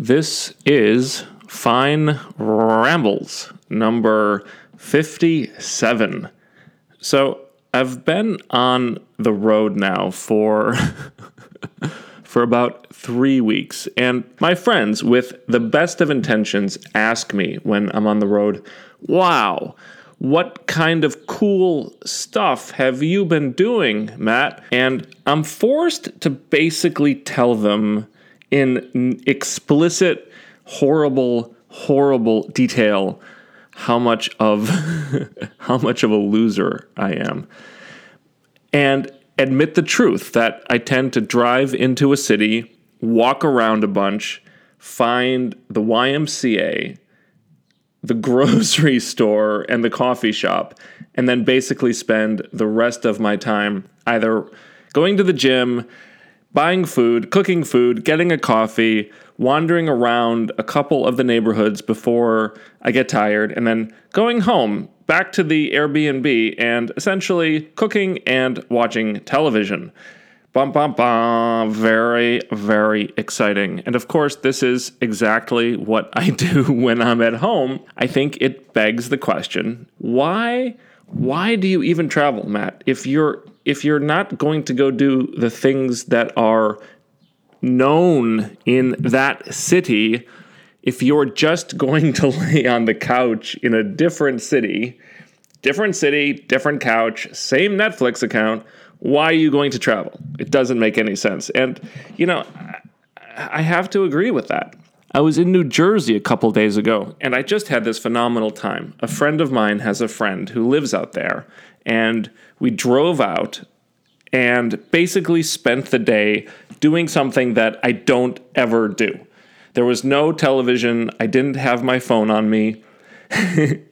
This is Fine Rambles number 57. So, I've been on the road now for for about 3 weeks and my friends with the best of intentions ask me when I'm on the road, "Wow, what kind of cool stuff have you been doing, Matt?" And I'm forced to basically tell them in explicit, horrible, horrible detail how much of how much of a loser I am. And admit the truth that I tend to drive into a city, walk around a bunch, find the YMCA, the grocery store, and the coffee shop, and then basically spend the rest of my time either going to the gym, buying food, cooking food, getting a coffee, wandering around a couple of the neighborhoods before I get tired, and then going home back to the Airbnb and essentially cooking and watching television. Bum, bum, bum. Very, very exciting. And of course, this is exactly what I do when I'm at home. I think it begs the question why? Why do you even travel, Matt? If you're if you're not going to go do the things that are known in that city, if you're just going to lay on the couch in a different city, different city, different couch, same Netflix account, why are you going to travel? It doesn't make any sense. And, you know, I have to agree with that. I was in New Jersey a couple days ago and I just had this phenomenal time. A friend of mine has a friend who lives out there, and we drove out and basically spent the day doing something that I don't ever do. There was no television, I didn't have my phone on me.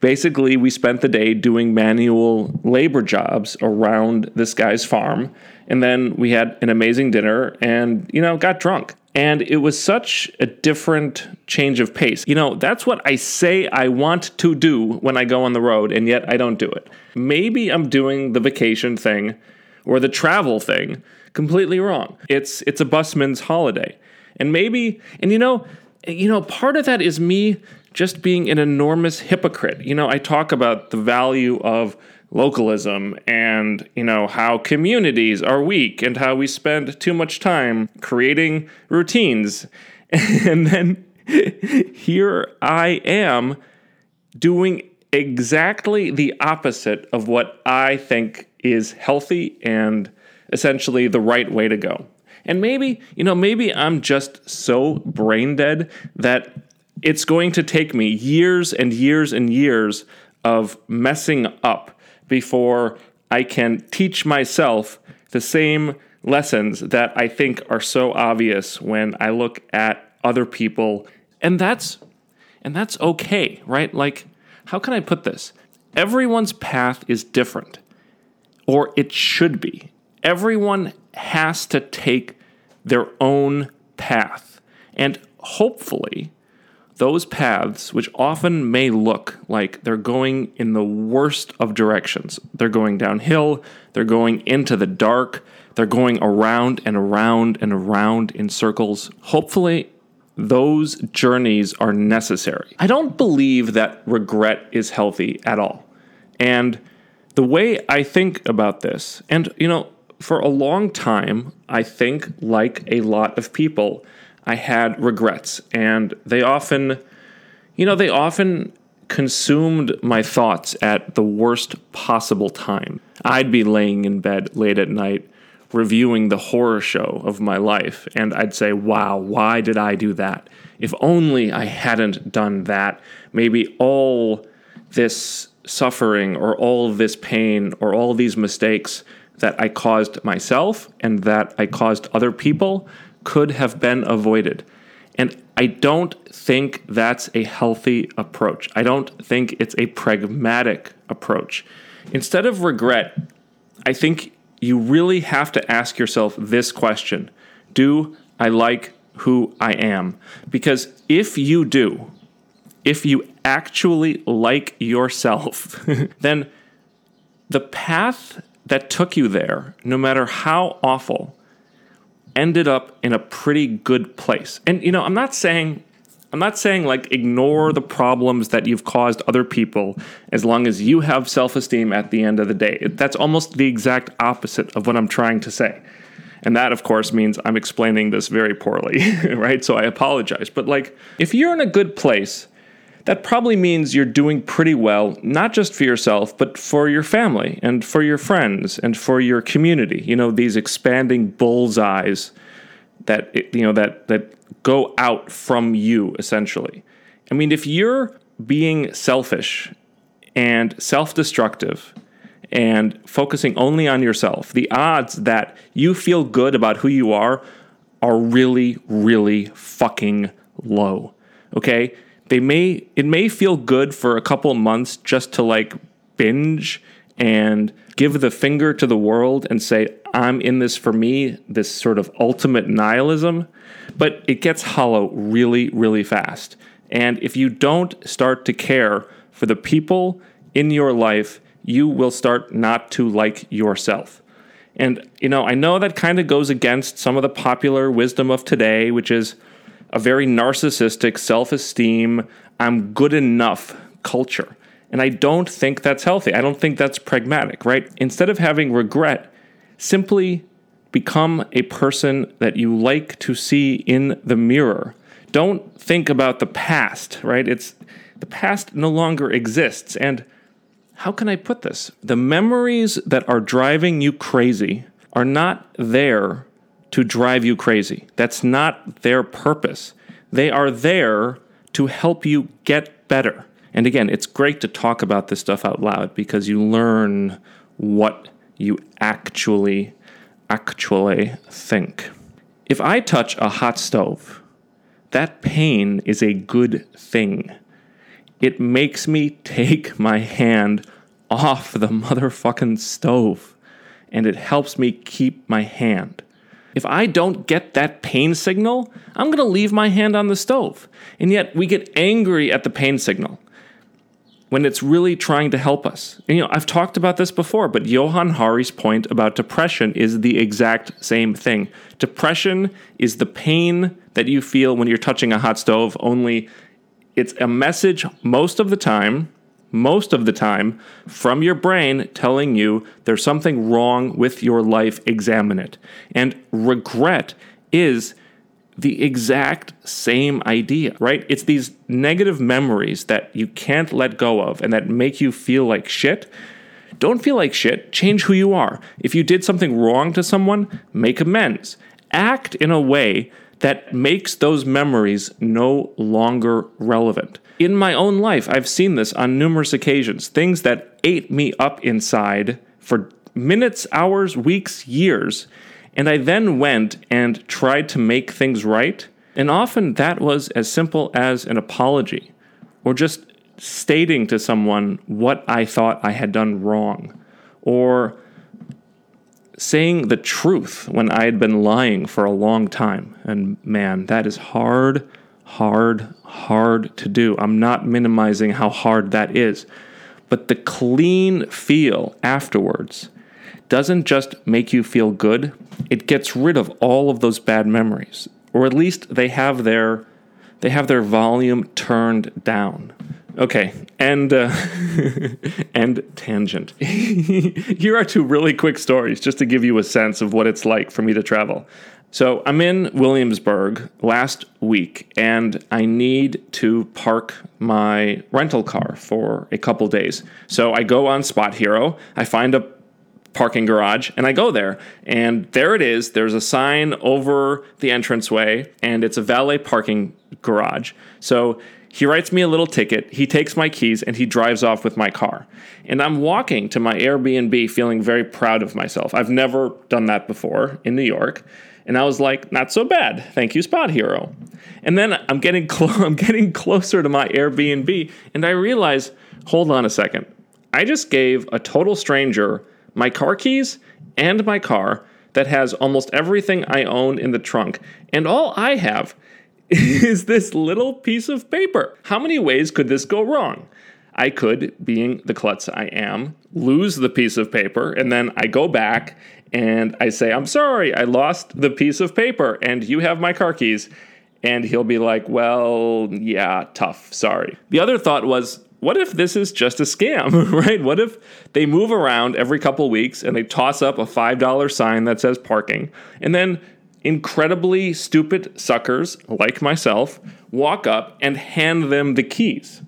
basically, we spent the day doing manual labor jobs around this guy's farm. And then we had an amazing dinner and, you know, got drunk. And it was such a different change of pace. You know, that's what I say I want to do when I go on the road, and yet I don't do it. Maybe I'm doing the vacation thing or the travel thing completely wrong. It's it's a busman's holiday. And maybe and you know, you know, part of that is me just being an enormous hypocrite. You know, I talk about the value of localism and, you know, how communities are weak and how we spend too much time creating routines. And then here I am doing exactly the opposite of what I think is healthy and essentially the right way to go. And maybe, you know, maybe I'm just so brain dead that it's going to take me years and years and years of messing up before I can teach myself the same lessons that I think are so obvious when I look at other people. And that's and that's okay, right? Like how can I put this? Everyone's path is different or it should be everyone has to take their own path. And hopefully, those paths, which often may look like they're going in the worst of directions, they're going downhill, they're going into the dark, they're going around and around and around in circles. Hopefully, those journeys are necessary. I don't believe that regret is healthy at all. And the way I think about this, and you know, for a long time, I think, like a lot of people, I had regrets. And they often, you know, they often consumed my thoughts at the worst possible time. I'd be laying in bed late at night reviewing the horror show of my life, and I'd say, wow, why did I do that? If only I hadn't done that, maybe all this suffering or all this pain or all these mistakes that I caused myself and that I caused other people could have been avoided. And I don't think that's a healthy approach. I don't think it's a pragmatic approach. Instead of regret, I think you really have to ask yourself this question Do I like who I am? Because if you do, if you actually like yourself, then the path that took you there, no matter how awful, ended up in a pretty good place. And you know, I'm not saying I'm not saying like ignore the problems that you've caused other people as long as you have self-esteem at the end of the day. That's almost the exact opposite of what I'm trying to say. And that, of course, means I'm explaining this very poorly, right? So I apologize. But like, if you're in a good place, that probably means you're doing pretty well, not just for yourself, but for your family and for your friends and for your community. You know, these expanding bullseyes that, you know, that, that go out from you, essentially. I mean, if you're being selfish and self destructive and focusing only on yourself, the odds that you feel good about who you are are really, really fucking low. Okay? They may it may feel good for a couple months just to like binge and give the finger to the world and say, I'm in this for me, this sort of ultimate nihilism, but it gets hollow really, really fast. And if you don't start to care for the people in your life you will start not to like yourself. And, you know, I know that kind of goes against some of the popular wisdom of today, which is a very narcissistic, self esteem, I'm good enough culture. And I don't think that's healthy. I don't think that's pragmatic, right? Instead of having regret, simply become a person that you like to see in the mirror. Don't think about the past, right? It's the past no longer exists. And how can I put this? The memories that are driving you crazy are not there to drive you crazy. That's not their purpose. They are there to help you get better. And again, it's great to talk about this stuff out loud because you learn what you actually actually think. If I touch a hot stove, that pain is a good thing it makes me take my hand off the motherfucking stove and it helps me keep my hand. If I don't get that pain signal, I'm going to leave my hand on the stove. And yet we get angry at the pain signal when it's really trying to help us. And, you know, I've talked about this before, but Johann Hari's point about depression is the exact same thing. Depression is the pain that you feel when you're touching a hot stove, only it's a message most of the time, most of the time, from your brain telling you there's something wrong with your life, examine it. And regret is the exact same idea, right? It's these negative memories that you can't let go of and that make you feel like shit. Don't feel like shit. Change who you are. If you did something wrong to someone, make amends. Act in a way that makes those memories no longer relevant. In my own life, I've seen this on numerous occasions. Things that ate me up inside for minutes, hours, weeks, years. And I then went and tried to make things right. And often that was as simple as an apology or just stating to someone what I thought I had done wrong or saying the truth when I had been lying for a long time. And man, that is hard, hard, hard to do. I'm not minimizing how hard that is. But the clean feel afterwards doesn't just make you feel good, it gets rid of all of those bad memories. Or at least they have their they have their volume turned down. Okay, and uh, and tangent. Here are two really quick stories just to give you a sense of what it's like for me to travel. So I'm in Williamsburg last week, and I need to park my rental car for a couple days. So I go on SpotHero. I find a parking garage and I go there and there it is there's a sign over the entranceway and it's a valet parking garage so he writes me a little ticket, he takes my keys, and he drives off with my car. And I'm walking to my Airbnb feeling very proud of myself. I've never done that before in New York. And I was like, not so bad. Thank you, SpotHero. And then I'm getting clo- I'm getting closer to my Airbnb, and I realize, hold on a second. I just gave a total stranger my car keys and my car that has almost everything I own in the trunk. And all I have is this little piece of paper. How many ways could this go wrong? I could, being the klutz I am, lose the piece of paper, and then I go back and I say, I'm sorry, I lost the piece of paper and you have my car keys. And he'll be like, well, yeah, tough, sorry. The other thought was, what if this is just a scam, right? What if they move around every couple weeks and they toss up a $5 sign that says parking, and then incredibly stupid suckers like myself walk up and hand them the keys?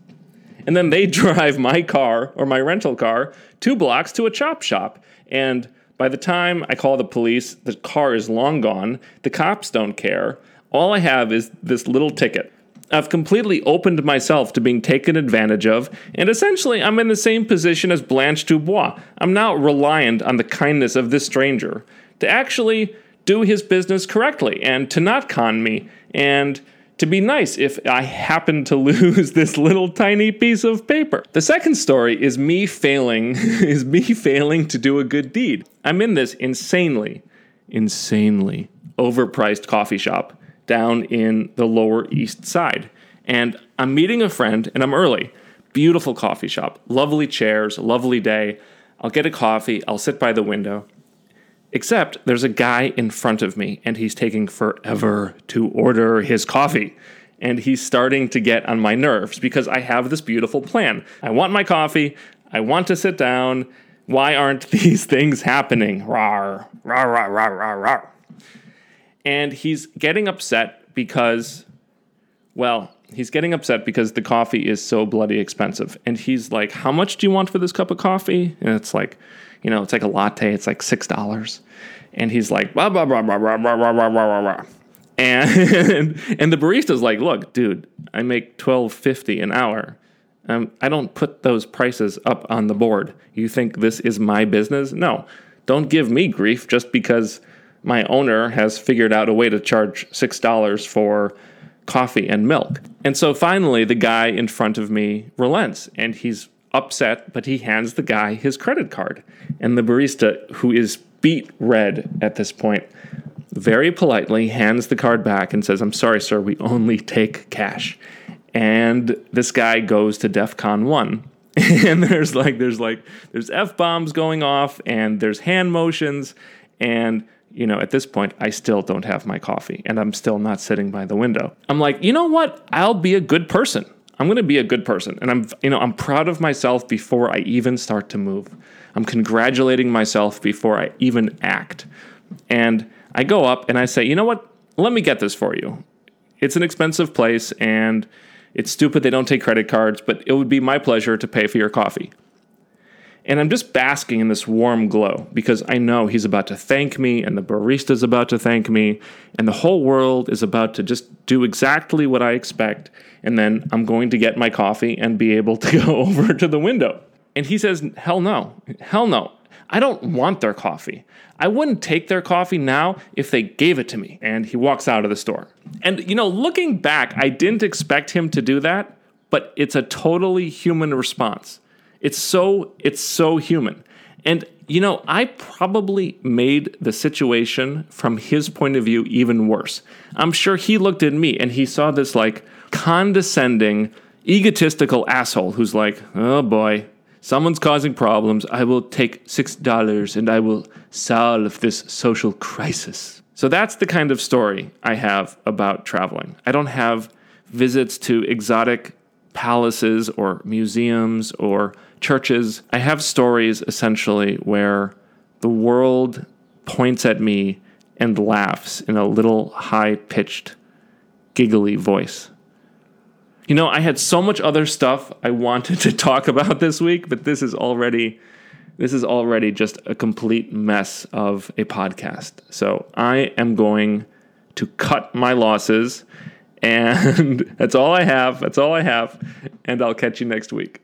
And then they drive my car or my rental car two blocks to a chop shop. And by the time I call the police, the car is long gone. The cops don't care. All I have is this little ticket. I've completely opened myself to being taken advantage of, and essentially I'm in the same position as Blanche Dubois. I'm now reliant on the kindness of this stranger to actually do his business correctly and to not con me and to be nice if I happen to lose this little tiny piece of paper. The second story is me failing is me failing to do a good deed. I'm in this insanely insanely overpriced coffee shop down in the Lower East Side. And I'm meeting a friend and I'm early. Beautiful coffee shop, lovely chairs, lovely day. I'll get a coffee, I'll sit by the window. Except there's a guy in front of me and he's taking forever to order his coffee. And he's starting to get on my nerves because I have this beautiful plan. I want my coffee, I want to sit down. Why aren't these things happening? Rawr, rawr, rawr, rawr, rawr, rawr and he's getting upset because, well, he's getting upset because the coffee is so bloody expensive. And he's like, How much do you want for this cup of coffee? And it's like, you know, it's like a latte, it's like $6. And he's like, blah, blah, blah, blah, blah, blah, blah, blah, blah, blah. And, and the barista's like, Look, dude, I make twelve fifty an hour. Um, I don't put those prices up on the board. You think this is my business? No. Don't give me grief just because my owner has figured out a way to charge $6 for coffee and milk. And so finally, the guy in front of me relents and he's upset, but he hands the guy his credit card. And the barista, who is beet red at this point, very politely hands the card back and says, I'm sorry, sir, we only take cash. And this guy goes to DEF CON 1. and there's like there's like there's F bombs going off and there's hand motions and you know, at this point, I still don't have my coffee and I'm still not sitting by the window. I'm like, you know what? I'll be a good person. I'm going to be a good person. And I'm, you know, I'm proud of myself before I even start to move. I'm congratulating myself before I even act. And I go up and I say, you know what? Let me get this for you. It's an expensive place and it's stupid they don't take credit cards, but it would be my pleasure to pay for your coffee. And I'm just basking in this warm glow because I know he's about to thank me, and the barista's about to thank me, and the whole world is about to just do exactly what I expect. And then I'm going to get my coffee and be able to go over to the window. And he says, Hell no. Hell no. I don't want their coffee. I wouldn't take their coffee now if they gave it to me. And he walks out of the store. And, you know, looking back, I didn't expect him to do that, but it's a totally human response. It's so it's so human. And you know, I probably made the situation from his point of view even worse. I'm sure he looked at me and he saw this like condescending, egotistical asshole who's like, "Oh boy, someone's causing problems. I will take $6 and I will solve this social crisis." So that's the kind of story I have about traveling. I don't have visits to exotic palaces or museums or churches. I have stories essentially where the world points at me and laughs in a little high pitched, giggly voice. You know, I had so much other stuff I wanted to talk about this week, but this is already this is already just a complete mess of a podcast. So I am going to cut my losses and that's all I have. That's all I have. And I'll catch you next week.